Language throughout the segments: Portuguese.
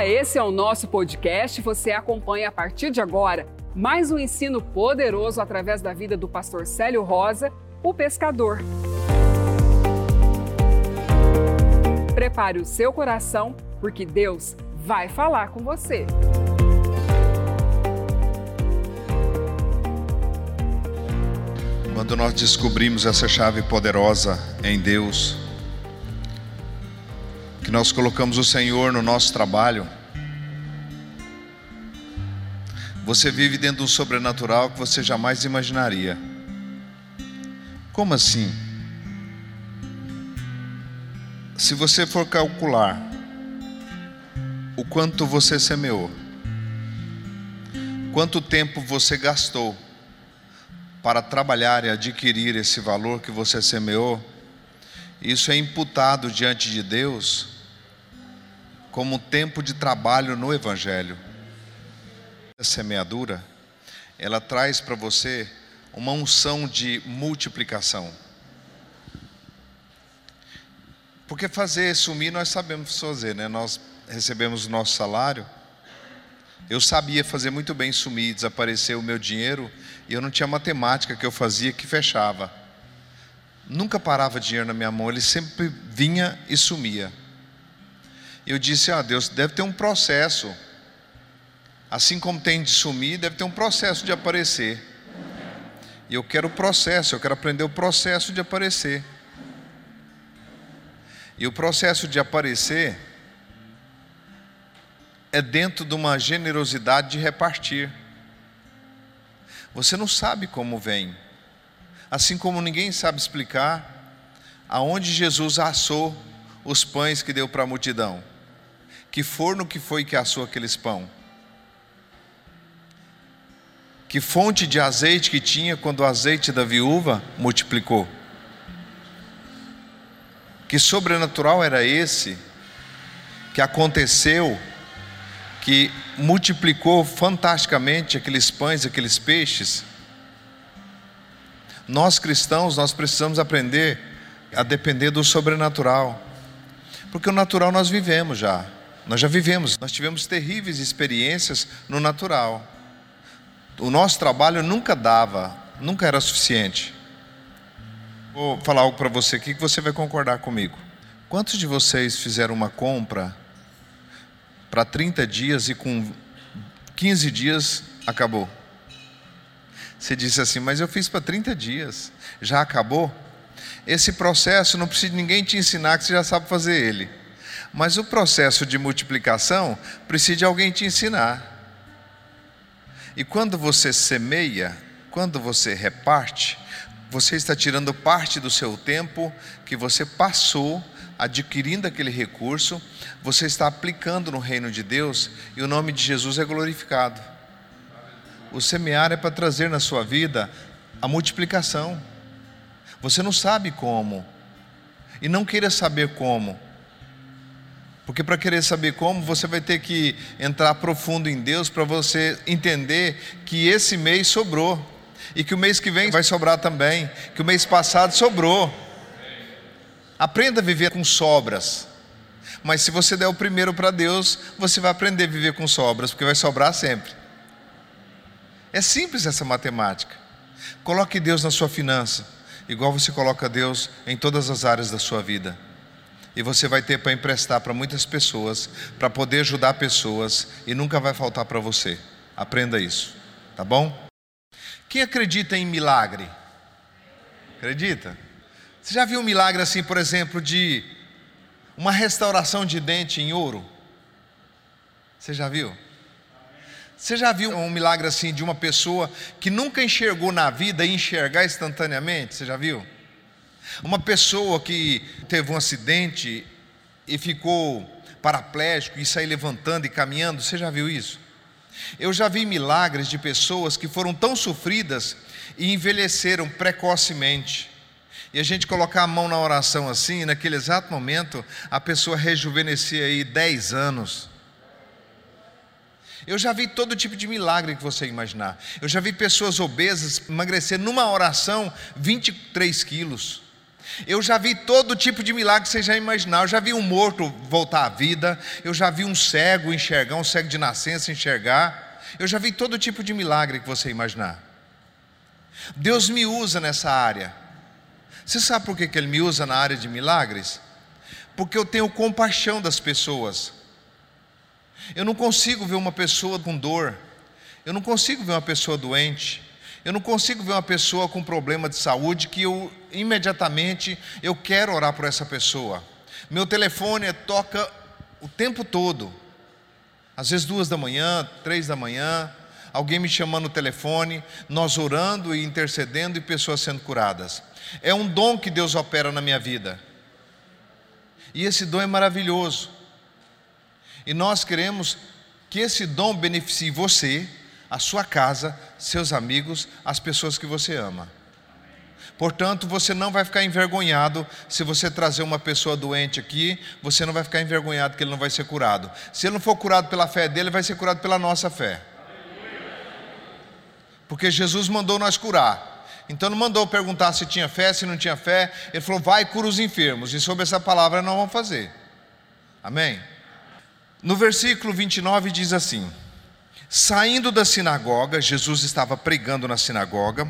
Olá, esse é o nosso podcast. Você acompanha a partir de agora mais um ensino poderoso através da vida do pastor Célio Rosa, o pescador. Prepare o seu coração, porque Deus vai falar com você. Quando nós descobrimos essa chave poderosa em Deus, que nós colocamos o Senhor no nosso trabalho, você vive dentro de um sobrenatural que você jamais imaginaria. Como assim? Se você for calcular o quanto você semeou, quanto tempo você gastou para trabalhar e adquirir esse valor que você semeou, isso é imputado diante de Deus como tempo de trabalho no Evangelho. A semeadura, ela traz para você uma unção de multiplicação. Porque fazer sumir nós sabemos fazer, né? Nós recebemos o nosso salário. Eu sabia fazer muito bem sumir, desaparecer o meu dinheiro, e eu não tinha matemática que eu fazia que fechava. Nunca parava dinheiro na minha mão, ele sempre vinha e sumia. Eu disse: Ah, Deus, deve ter um processo. Assim como tem de sumir, deve ter um processo de aparecer. E eu quero o processo, eu quero aprender o processo de aparecer. E o processo de aparecer é dentro de uma generosidade de repartir. Você não sabe como vem, assim como ninguém sabe explicar aonde Jesus assou os pães que deu para a multidão. Que forno que foi que assou aqueles pão? Que fonte de azeite que tinha quando o azeite da viúva multiplicou? Que sobrenatural era esse que aconteceu, que multiplicou fantasticamente aqueles pães, aqueles peixes? Nós cristãos, nós precisamos aprender a depender do sobrenatural, porque o natural nós vivemos já, nós já vivemos, nós tivemos terríveis experiências no natural. O nosso trabalho nunca dava, nunca era suficiente. Vou falar algo para você aqui que você vai concordar comigo. Quantos de vocês fizeram uma compra para 30 dias e com 15 dias acabou? Você disse assim, mas eu fiz para 30 dias, já acabou? Esse processo não precisa de ninguém te ensinar que você já sabe fazer ele. Mas o processo de multiplicação precisa de alguém te ensinar. E quando você semeia, quando você reparte, você está tirando parte do seu tempo que você passou adquirindo aquele recurso, você está aplicando no reino de Deus e o nome de Jesus é glorificado. O semear é para trazer na sua vida a multiplicação. Você não sabe como, e não queira saber como, porque para querer saber como, você vai ter que entrar profundo em Deus para você entender que esse mês sobrou e que o mês que vem vai sobrar também, que o mês passado sobrou. Aprenda a viver com sobras. Mas se você der o primeiro para Deus, você vai aprender a viver com sobras, porque vai sobrar sempre. É simples essa matemática. Coloque Deus na sua finança, igual você coloca Deus em todas as áreas da sua vida. E você vai ter para emprestar para muitas pessoas, para poder ajudar pessoas, e nunca vai faltar para você. Aprenda isso, tá bom? Quem acredita em milagre? Acredita? Você já viu um milagre assim, por exemplo, de uma restauração de dente em ouro? Você já viu? Você já viu um milagre assim de uma pessoa que nunca enxergou na vida e enxergar instantaneamente? Você já viu? Uma pessoa que teve um acidente e ficou paraplégico e saiu levantando e caminhando, você já viu isso? Eu já vi milagres de pessoas que foram tão sofridas e envelheceram precocemente. E a gente colocar a mão na oração assim, naquele exato momento, a pessoa rejuvenescia aí 10 anos. Eu já vi todo tipo de milagre que você imaginar. Eu já vi pessoas obesas emagrecer numa oração 23 quilos. Eu já vi todo tipo de milagre que você já imaginar. Eu já vi um morto voltar à vida. Eu já vi um cego enxergar, um cego de nascença enxergar. Eu já vi todo tipo de milagre que você imaginar. Deus me usa nessa área. Você sabe por que, Ele me usa na área de milagres? Porque eu tenho compaixão das pessoas. Eu não consigo ver uma pessoa com dor. Eu não consigo ver uma pessoa doente. Eu não consigo ver uma pessoa com problema de saúde que eu imediatamente eu quero orar por essa pessoa. Meu telefone toca o tempo todo. Às vezes duas da manhã, três da manhã, alguém me chamando no telefone, nós orando e intercedendo e pessoas sendo curadas. É um dom que Deus opera na minha vida. E esse dom é maravilhoso. E nós queremos que esse dom beneficie você, a sua casa, seus amigos, as pessoas que você ama. Portanto, você não vai ficar envergonhado se você trazer uma pessoa doente aqui, você não vai ficar envergonhado que ele não vai ser curado. Se ele não for curado pela fé dele, ele vai ser curado pela nossa fé. Porque Jesus mandou nós curar. Então não mandou perguntar se tinha fé, se não tinha fé. Ele falou: vai cura os enfermos. E sobre essa palavra nós vamos fazer. Amém? No versículo 29 diz assim: Saindo da sinagoga, Jesus estava pregando na sinagoga,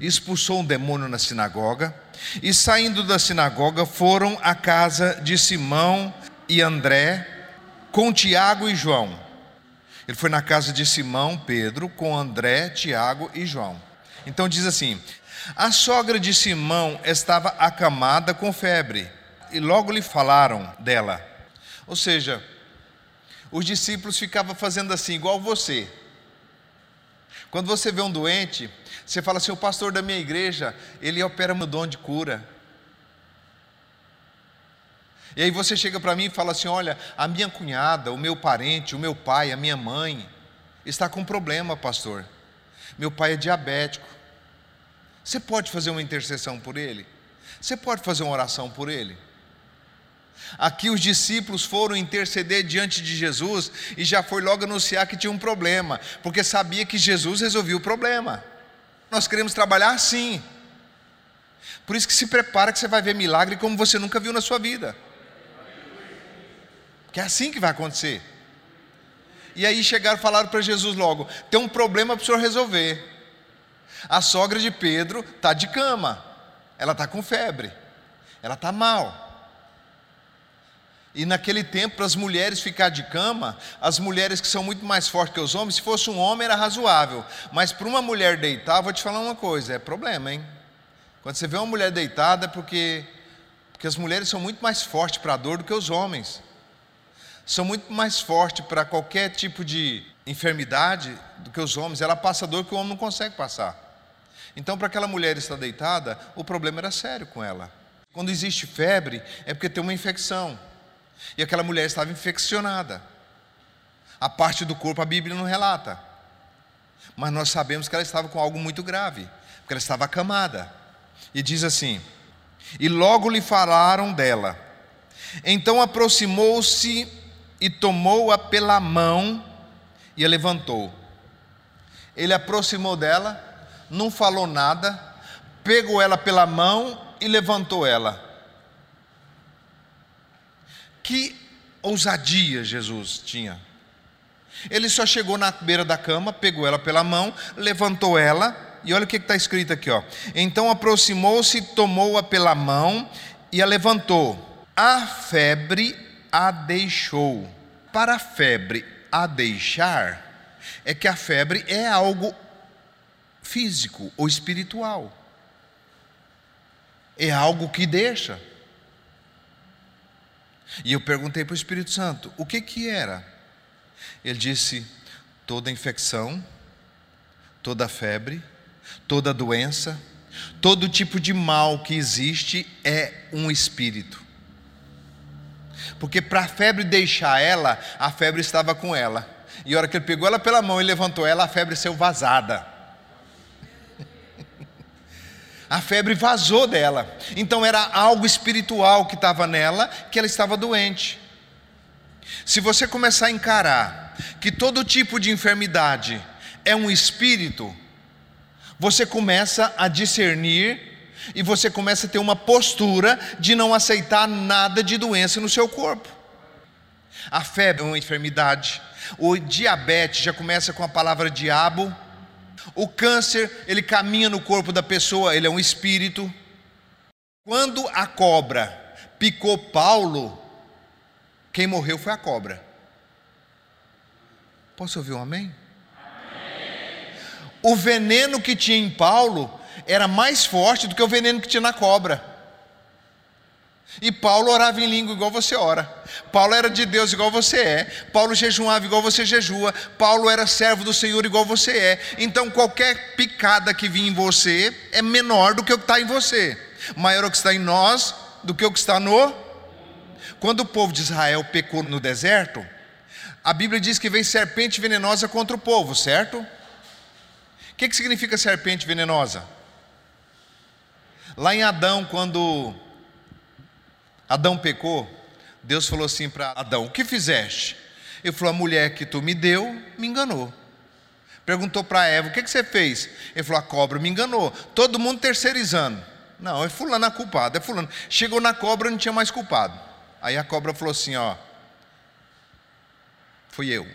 expulsou um demônio na sinagoga, e saindo da sinagoga foram à casa de Simão e André, com Tiago e João. Ele foi na casa de Simão, Pedro, com André, Tiago e João. Então diz assim: A sogra de Simão estava acamada com febre, e logo lhe falaram dela. Ou seja, os discípulos ficavam fazendo assim, igual você. Quando você vê um doente, você fala assim: o pastor da minha igreja, ele opera no dom de cura. E aí você chega para mim e fala assim: olha, a minha cunhada, o meu parente, o meu pai, a minha mãe, está com problema, pastor. Meu pai é diabético. Você pode fazer uma intercessão por ele? Você pode fazer uma oração por ele? Aqui os discípulos foram interceder diante de Jesus e já foi logo anunciar que tinha um problema, porque sabia que Jesus resolvia o problema. Nós queremos trabalhar assim. Por isso que se prepara que você vai ver milagre como você nunca viu na sua vida. Que é assim que vai acontecer. E aí chegaram e falaram para Jesus logo: tem um problema para o senhor resolver. A sogra de Pedro está de cama, ela está com febre, ela está mal. E naquele tempo, para as mulheres ficar de cama, as mulheres que são muito mais fortes que os homens, se fosse um homem era razoável. Mas para uma mulher deitar, vou te falar uma coisa: é problema, hein? Quando você vê uma mulher deitada, é porque, porque as mulheres são muito mais fortes para a dor do que os homens. São muito mais fortes para qualquer tipo de enfermidade do que os homens. Ela passa dor que o homem não consegue passar. Então, para aquela mulher estar deitada, o problema era sério com ela. Quando existe febre, é porque tem uma infecção. E aquela mulher estava infeccionada. A parte do corpo a Bíblia não relata. Mas nós sabemos que ela estava com algo muito grave, porque ela estava acamada. E diz assim: E logo lhe falaram dela. Então aproximou-se e tomou-a pela mão e a levantou. Ele aproximou dela, não falou nada, pegou ela pela mão e levantou ela. Que ousadia Jesus tinha. Ele só chegou na beira da cama, pegou ela pela mão, levantou ela, e olha o que está escrito aqui, ó. Então aproximou-se, tomou-a pela mão e a levantou. A febre a deixou. Para a febre a deixar, é que a febre é algo físico ou espiritual. É algo que deixa. E eu perguntei para o Espírito Santo, o que que era? Ele disse: toda infecção, toda febre, toda doença, todo tipo de mal que existe é um espírito. Porque para a febre deixar ela, a febre estava com ela. E a hora que ele pegou ela pela mão e levantou ela, a febre saiu vazada a febre vazou dela. Então era algo espiritual que estava nela, que ela estava doente. Se você começar a encarar que todo tipo de enfermidade é um espírito, você começa a discernir E você começa a ter uma postura de não aceitar nada de doença no seu corpo. A febre é uma enfermidade. O diabetes já começa com a palavra diabo. O câncer, ele caminha no corpo da pessoa, ele é um espírito. Quando a cobra picou Paulo, quem morreu foi a cobra. Posso ouvir um amém? amém? O veneno que tinha em Paulo era mais forte do que o veneno que tinha na cobra. E Paulo orava em língua igual você ora. Paulo era de Deus igual você é. Paulo jejuava igual você jejua. Paulo era servo do Senhor igual você é. Então qualquer picada que vinha em você é menor do que o que está em você. Maior o que está em nós do que o que está no. Quando o povo de Israel pecou no deserto, a Bíblia diz que veio serpente venenosa contra o povo, certo? O que, que significa serpente venenosa? Lá em Adão, quando Adão pecou, Deus falou assim para Adão: O que fizeste? Ele falou: A mulher que tu me deu me enganou. Perguntou para Eva: O que, que você fez? Ele falou: A cobra me enganou. Todo mundo terceirizando. Não, é Fulano a culpado, é Fulano. Chegou na cobra, não tinha mais culpado. Aí a cobra falou assim: Ó, fui eu.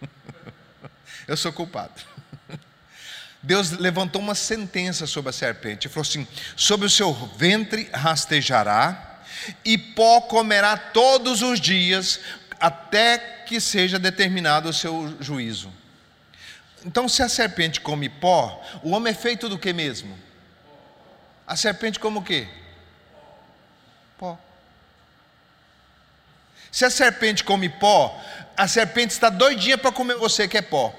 eu sou culpado. Deus levantou uma sentença sobre a serpente. Ele falou assim: Sobre o seu ventre rastejará e pó comerá todos os dias, até que seja determinado o seu juízo. Então, se a serpente come pó, o homem é feito do que mesmo? A serpente come o quê? Pó. Se a serpente come pó, a serpente está doidinha para comer você que é pó.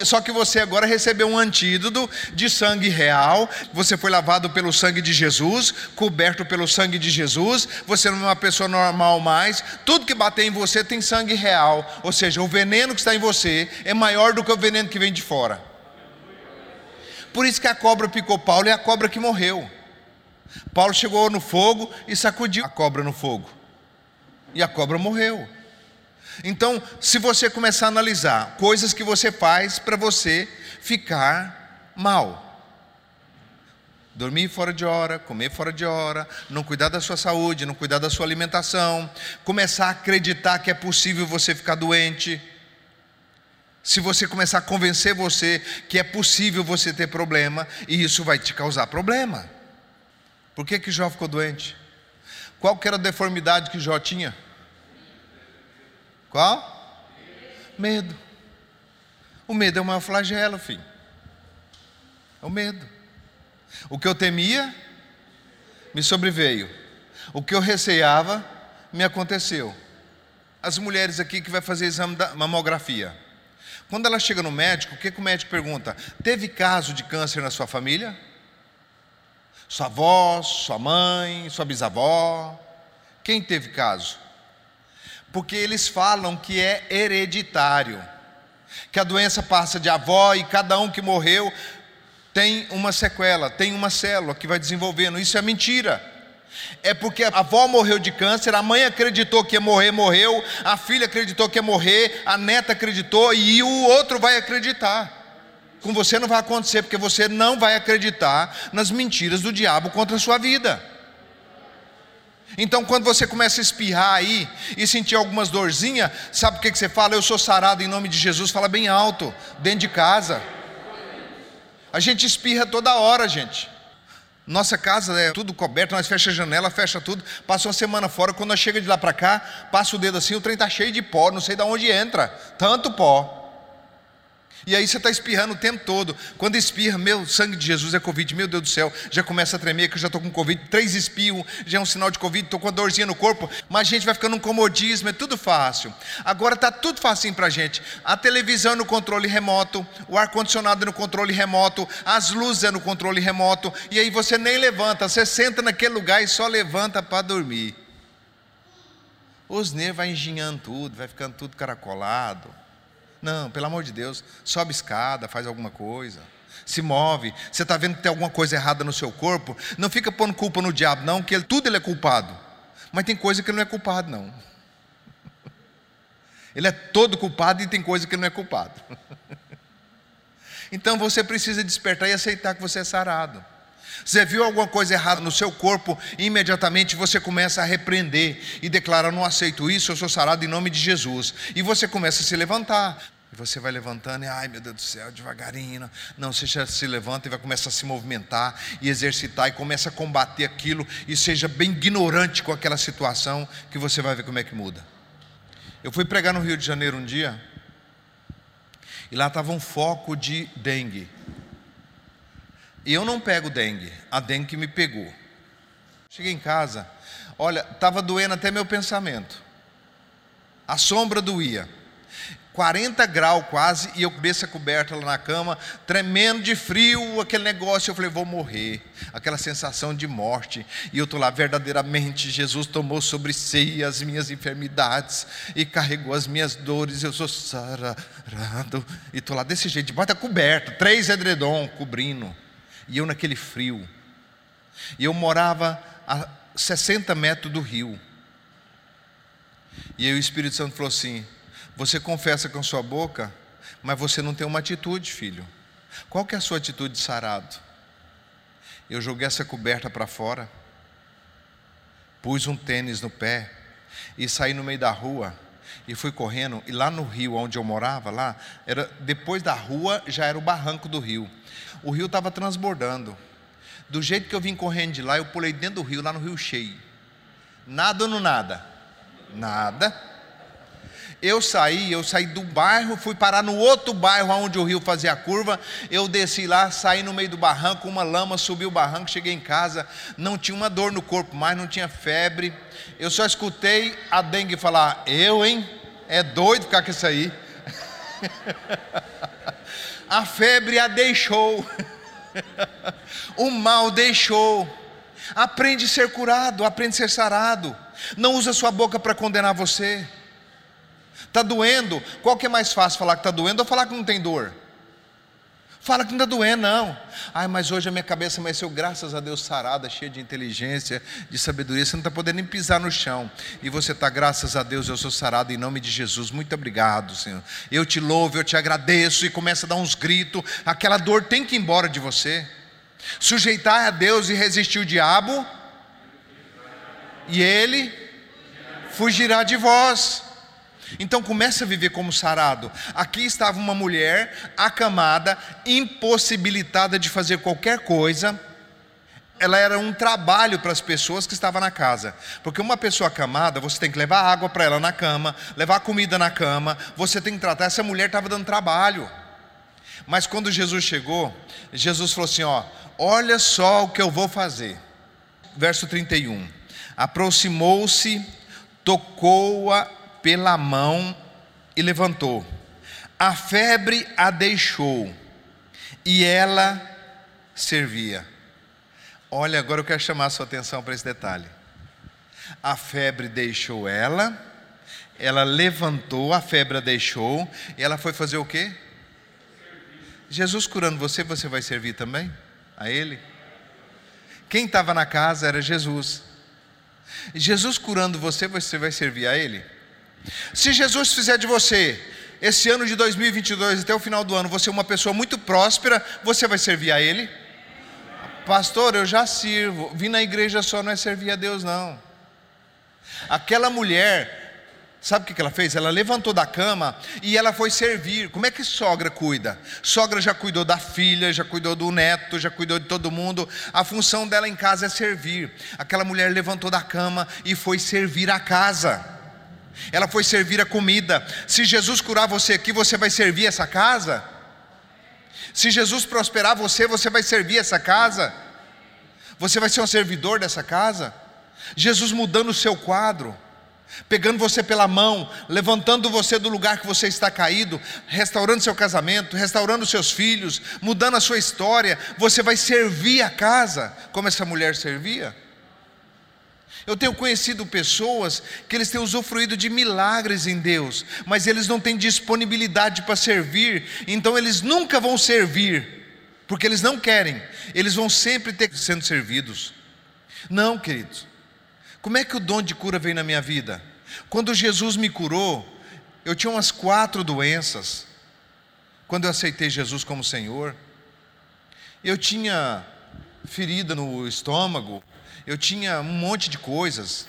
Só que você agora recebeu um antídoto de sangue real, você foi lavado pelo sangue de Jesus, coberto pelo sangue de Jesus, você não é uma pessoa normal mais, tudo que bater em você tem sangue real, ou seja, o veneno que está em você é maior do que o veneno que vem de fora. Por isso que a cobra picou Paulo e a cobra que morreu. Paulo chegou no fogo e sacudiu a cobra no fogo, e a cobra morreu. Então, se você começar a analisar coisas que você faz para você ficar mal, dormir fora de hora, comer fora de hora, não cuidar da sua saúde, não cuidar da sua alimentação, começar a acreditar que é possível você ficar doente. Se você começar a convencer você que é possível você ter problema, e isso vai te causar problema. Por que que Jó ficou doente? Qual que era a deformidade que Jó tinha? Qual? Medo. O medo é o maior flagelo, filho. É o medo. O que eu temia me sobreveio. O que eu receava me aconteceu. As mulheres aqui que vai fazer exame da mamografia. Quando ela chega no médico, o que, que o médico pergunta? Teve caso de câncer na sua família? Sua avó, sua mãe, sua bisavó? Quem teve caso? Porque eles falam que é hereditário, que a doença passa de avó e cada um que morreu tem uma sequela, tem uma célula que vai desenvolvendo. Isso é mentira. É porque a avó morreu de câncer, a mãe acreditou que ia morrer, morreu, a filha acreditou que ia morrer, a neta acreditou e o outro vai acreditar. Com você não vai acontecer, porque você não vai acreditar nas mentiras do diabo contra a sua vida. Então, quando você começa a espirrar aí e sentir algumas dorzinhas, sabe o que, que você fala? Eu sou sarado em nome de Jesus, fala bem alto, dentro de casa. A gente espirra toda hora, gente. Nossa casa é tudo coberto, nós fecha a janela, fecha tudo, passa uma semana fora, quando nós chega de lá para cá, passa o dedo assim, o trem está cheio de pó, não sei de onde entra, tanto pó. E aí você está espirrando o tempo todo. Quando espirra, meu sangue de Jesus é Covid, meu Deus do céu, já começa a tremer, que eu já estou com Covid, três espirros, já é um sinal de Covid, estou com a dorzinha no corpo, mas a gente vai ficando um comodismo, é tudo fácil. Agora está tudo facinho para a gente. A televisão no controle remoto, o ar-condicionado no controle remoto, as luzes é no controle remoto, e aí você nem levanta, você senta naquele lugar e só levanta para dormir. Os nervos vai enginhando tudo, vai ficando tudo caracolado. Não, pelo amor de Deus, sobe escada, faz alguma coisa, se move. Você está vendo que tem alguma coisa errada no seu corpo? Não fica pondo culpa no diabo, não, que ele, tudo ele é culpado. Mas tem coisa que ele não é culpado, não. Ele é todo culpado e tem coisa que ele não é culpado. Então você precisa despertar e aceitar que você é sarado. Você viu alguma coisa errada no seu corpo, imediatamente você começa a repreender e declara: Não aceito isso, eu sou sarado em nome de Jesus. E você começa a se levantar. E você vai levantando e, ai meu Deus do céu, devagarinho. Não, você já se levanta e vai começar a se movimentar e exercitar e começa a combater aquilo e seja bem ignorante com aquela situação que você vai ver como é que muda. Eu fui pregar no Rio de Janeiro um dia e lá estava um foco de dengue. Eu não pego dengue, a dengue que me pegou. Cheguei em casa, olha, estava doendo até meu pensamento. A sombra doía. 40 graus quase, e eu cabeça coberta lá na cama, tremendo de frio, aquele negócio. Eu falei, vou morrer. Aquela sensação de morte. E eu estou lá, verdadeiramente, Jesus tomou sobre si as minhas enfermidades e carregou as minhas dores. Eu sou sarado. E estou lá desse jeito, da coberta, três edredom cobrindo. E eu naquele frio. E eu morava a 60 metros do rio. E aí o Espírito Santo falou assim: Você confessa com sua boca, mas você não tem uma atitude, filho. Qual que é a sua atitude de sarado? Eu joguei essa coberta para fora, pus um tênis no pé e saí no meio da rua e fui correndo. E lá no rio onde eu morava, lá, era depois da rua já era o barranco do rio o rio estava transbordando. Do jeito que eu vim correndo de lá, eu pulei dentro do rio, lá no rio cheio. Nada ou não nada? Nada. Eu saí, eu saí do bairro, fui parar no outro bairro onde o rio fazia a curva. Eu desci lá, saí no meio do barranco, uma lama, subi o barranco, cheguei em casa, não tinha uma dor no corpo mais, não tinha febre. Eu só escutei a dengue falar: Eu, hein? É doido ficar com isso aí. a febre a deixou, o mal deixou. Aprende a ser curado, aprende a ser sarado. Não usa sua boca para condenar você. Está doendo? Qual que é mais fácil falar que está doendo ou falar que não tem dor? Fala que não está doendo, não. Ai, mas hoje a minha cabeça amanheceu, graças a Deus, sarada, cheia de inteligência, de sabedoria. Você não está podendo nem pisar no chão. E você está, graças a Deus, eu sou sarado em nome de Jesus. Muito obrigado, Senhor. Eu te louvo, eu te agradeço. E começa a dar uns gritos. Aquela dor tem que ir embora de você. Sujeitar a Deus e resistir o diabo. E ele fugirá de vós. Então comece a viver como sarado. Aqui estava uma mulher acamada, impossibilitada de fazer qualquer coisa. Ela era um trabalho para as pessoas que estavam na casa. Porque uma pessoa acamada, você tem que levar água para ela na cama, levar comida na cama, você tem que tratar. Essa mulher estava dando trabalho. Mas quando Jesus chegou, Jesus falou assim: ó, olha só o que eu vou fazer. Verso 31. Aproximou-se, tocou-a pela mão e levantou. A febre a deixou e ela servia. Olha, agora eu quero chamar a sua atenção para esse detalhe. A febre deixou ela, ela levantou, a febre a deixou, e ela foi fazer o quê? Jesus curando você, você vai servir também a Ele? Quem estava na casa era Jesus. Jesus curando você, você vai servir a Ele? Se Jesus fizer de você, esse ano de 2022 até o final do ano, você é uma pessoa muito próspera, você vai servir a Ele? Pastor, eu já sirvo. Vim na igreja só não é servir a Deus, não. Aquela mulher, sabe o que ela fez? Ela levantou da cama e ela foi servir. Como é que sogra cuida? Sogra já cuidou da filha, já cuidou do neto, já cuidou de todo mundo. A função dela em casa é servir. Aquela mulher levantou da cama e foi servir a casa ela foi servir a comida. Se Jesus curar você aqui, você vai servir essa casa? Se Jesus prosperar você, você vai servir essa casa? Você vai ser um servidor dessa casa? Jesus mudando o seu quadro, pegando você pela mão, levantando você do lugar que você está caído, restaurando seu casamento, restaurando seus filhos, mudando a sua história, você vai servir a casa como essa mulher servia? Eu tenho conhecido pessoas que eles têm usufruído de milagres em Deus, mas eles não têm disponibilidade para servir, então eles nunca vão servir, porque eles não querem, eles vão sempre ter sendo servidos. Não, queridos. Como é que o dom de cura veio na minha vida? Quando Jesus me curou, eu tinha umas quatro doenças. Quando eu aceitei Jesus como Senhor, eu tinha ferida no estômago, eu tinha um monte de coisas.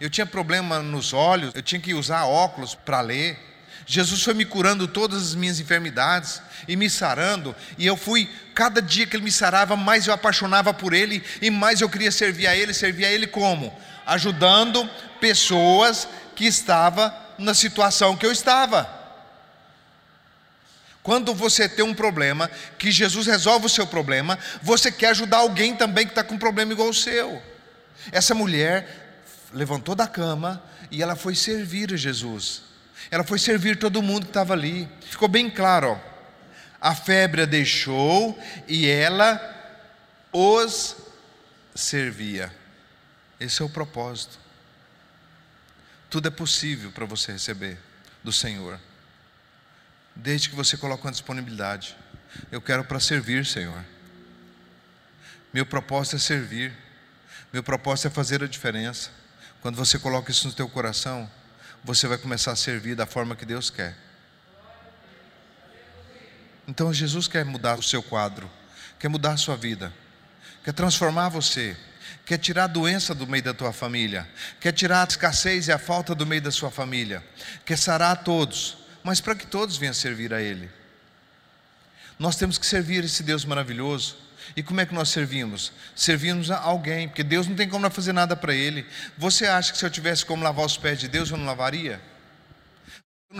Eu tinha problema nos olhos, eu tinha que usar óculos para ler. Jesus foi me curando todas as minhas enfermidades e me sarando, e eu fui, cada dia que ele me sarava, mais eu apaixonava por ele e mais eu queria servir a ele, servir a ele como? Ajudando pessoas que estavam na situação que eu estava. Quando você tem um problema, que Jesus resolve o seu problema, você quer ajudar alguém também que está com um problema igual o seu. Essa mulher levantou da cama e ela foi servir a Jesus. Ela foi servir todo mundo que estava ali. Ficou bem claro, ó. A febre a deixou e ela os servia. Esse é o propósito. Tudo é possível para você receber do Senhor desde que você coloque uma disponibilidade. Eu quero para servir, Senhor. Meu propósito é servir. Meu propósito é fazer a diferença. Quando você coloca isso no teu coração, você vai começar a servir da forma que Deus quer. Então Jesus quer mudar o seu quadro, quer mudar a sua vida, quer transformar você, quer tirar a doença do meio da tua família, quer tirar a escassez e a falta do meio da sua família, quer sarar a todos mas para que todos venham servir a Ele. Nós temos que servir esse Deus maravilhoso. E como é que nós servimos? Servimos a alguém, porque Deus não tem como fazer nada para Ele. Você acha que se eu tivesse como lavar os pés de Deus, eu não lavaria?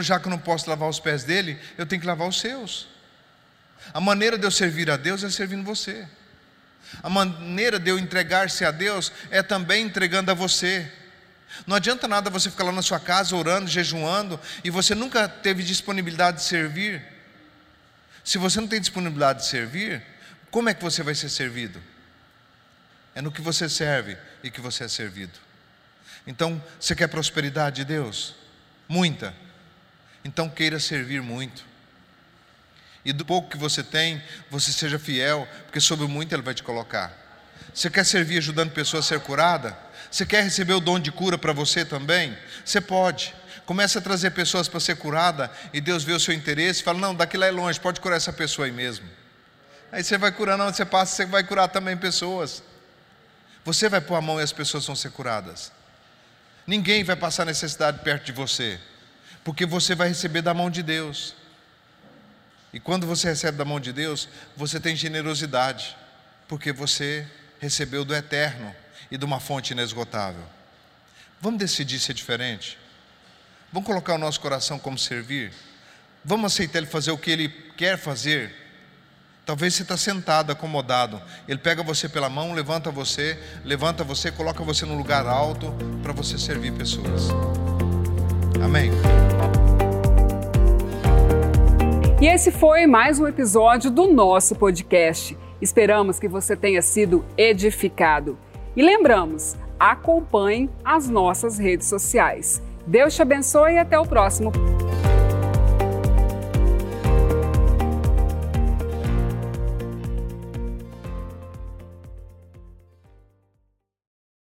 Já que eu não posso lavar os pés dele, eu tenho que lavar os seus. A maneira de eu servir a Deus é servindo você. A maneira de eu entregar-se a Deus é também entregando a você. Não adianta nada você ficar lá na sua casa orando, jejuando, e você nunca teve disponibilidade de servir. Se você não tem disponibilidade de servir, como é que você vai ser servido? É no que você serve e que você é servido. Então, você quer prosperidade de Deus? Muita. Então, queira servir muito. E do pouco que você tem, você seja fiel, porque sobre muito Ele vai te colocar. Você quer servir ajudando pessoas a ser curada? Você quer receber o dom de cura para você também? Você pode. Comece a trazer pessoas para ser curada e Deus vê o seu interesse e fala: Não, daqui lá é longe, pode curar essa pessoa aí mesmo. Aí você vai curando onde você passa, você vai curar também pessoas. Você vai pôr a mão e as pessoas vão ser curadas. Ninguém vai passar necessidade perto de você, porque você vai receber da mão de Deus. E quando você recebe da mão de Deus, você tem generosidade, porque você recebeu do eterno e de uma fonte inesgotável. Vamos decidir ser diferente? Vamos colocar o nosso coração como servir? Vamos aceitar Ele fazer o que Ele quer fazer? Talvez você está sentado, acomodado. Ele pega você pela mão, levanta você, levanta você, coloca você num lugar alto para você servir pessoas. Amém. E esse foi mais um episódio do nosso podcast. Esperamos que você tenha sido edificado. E lembramos, acompanhe as nossas redes sociais. Deus te abençoe e até o próximo.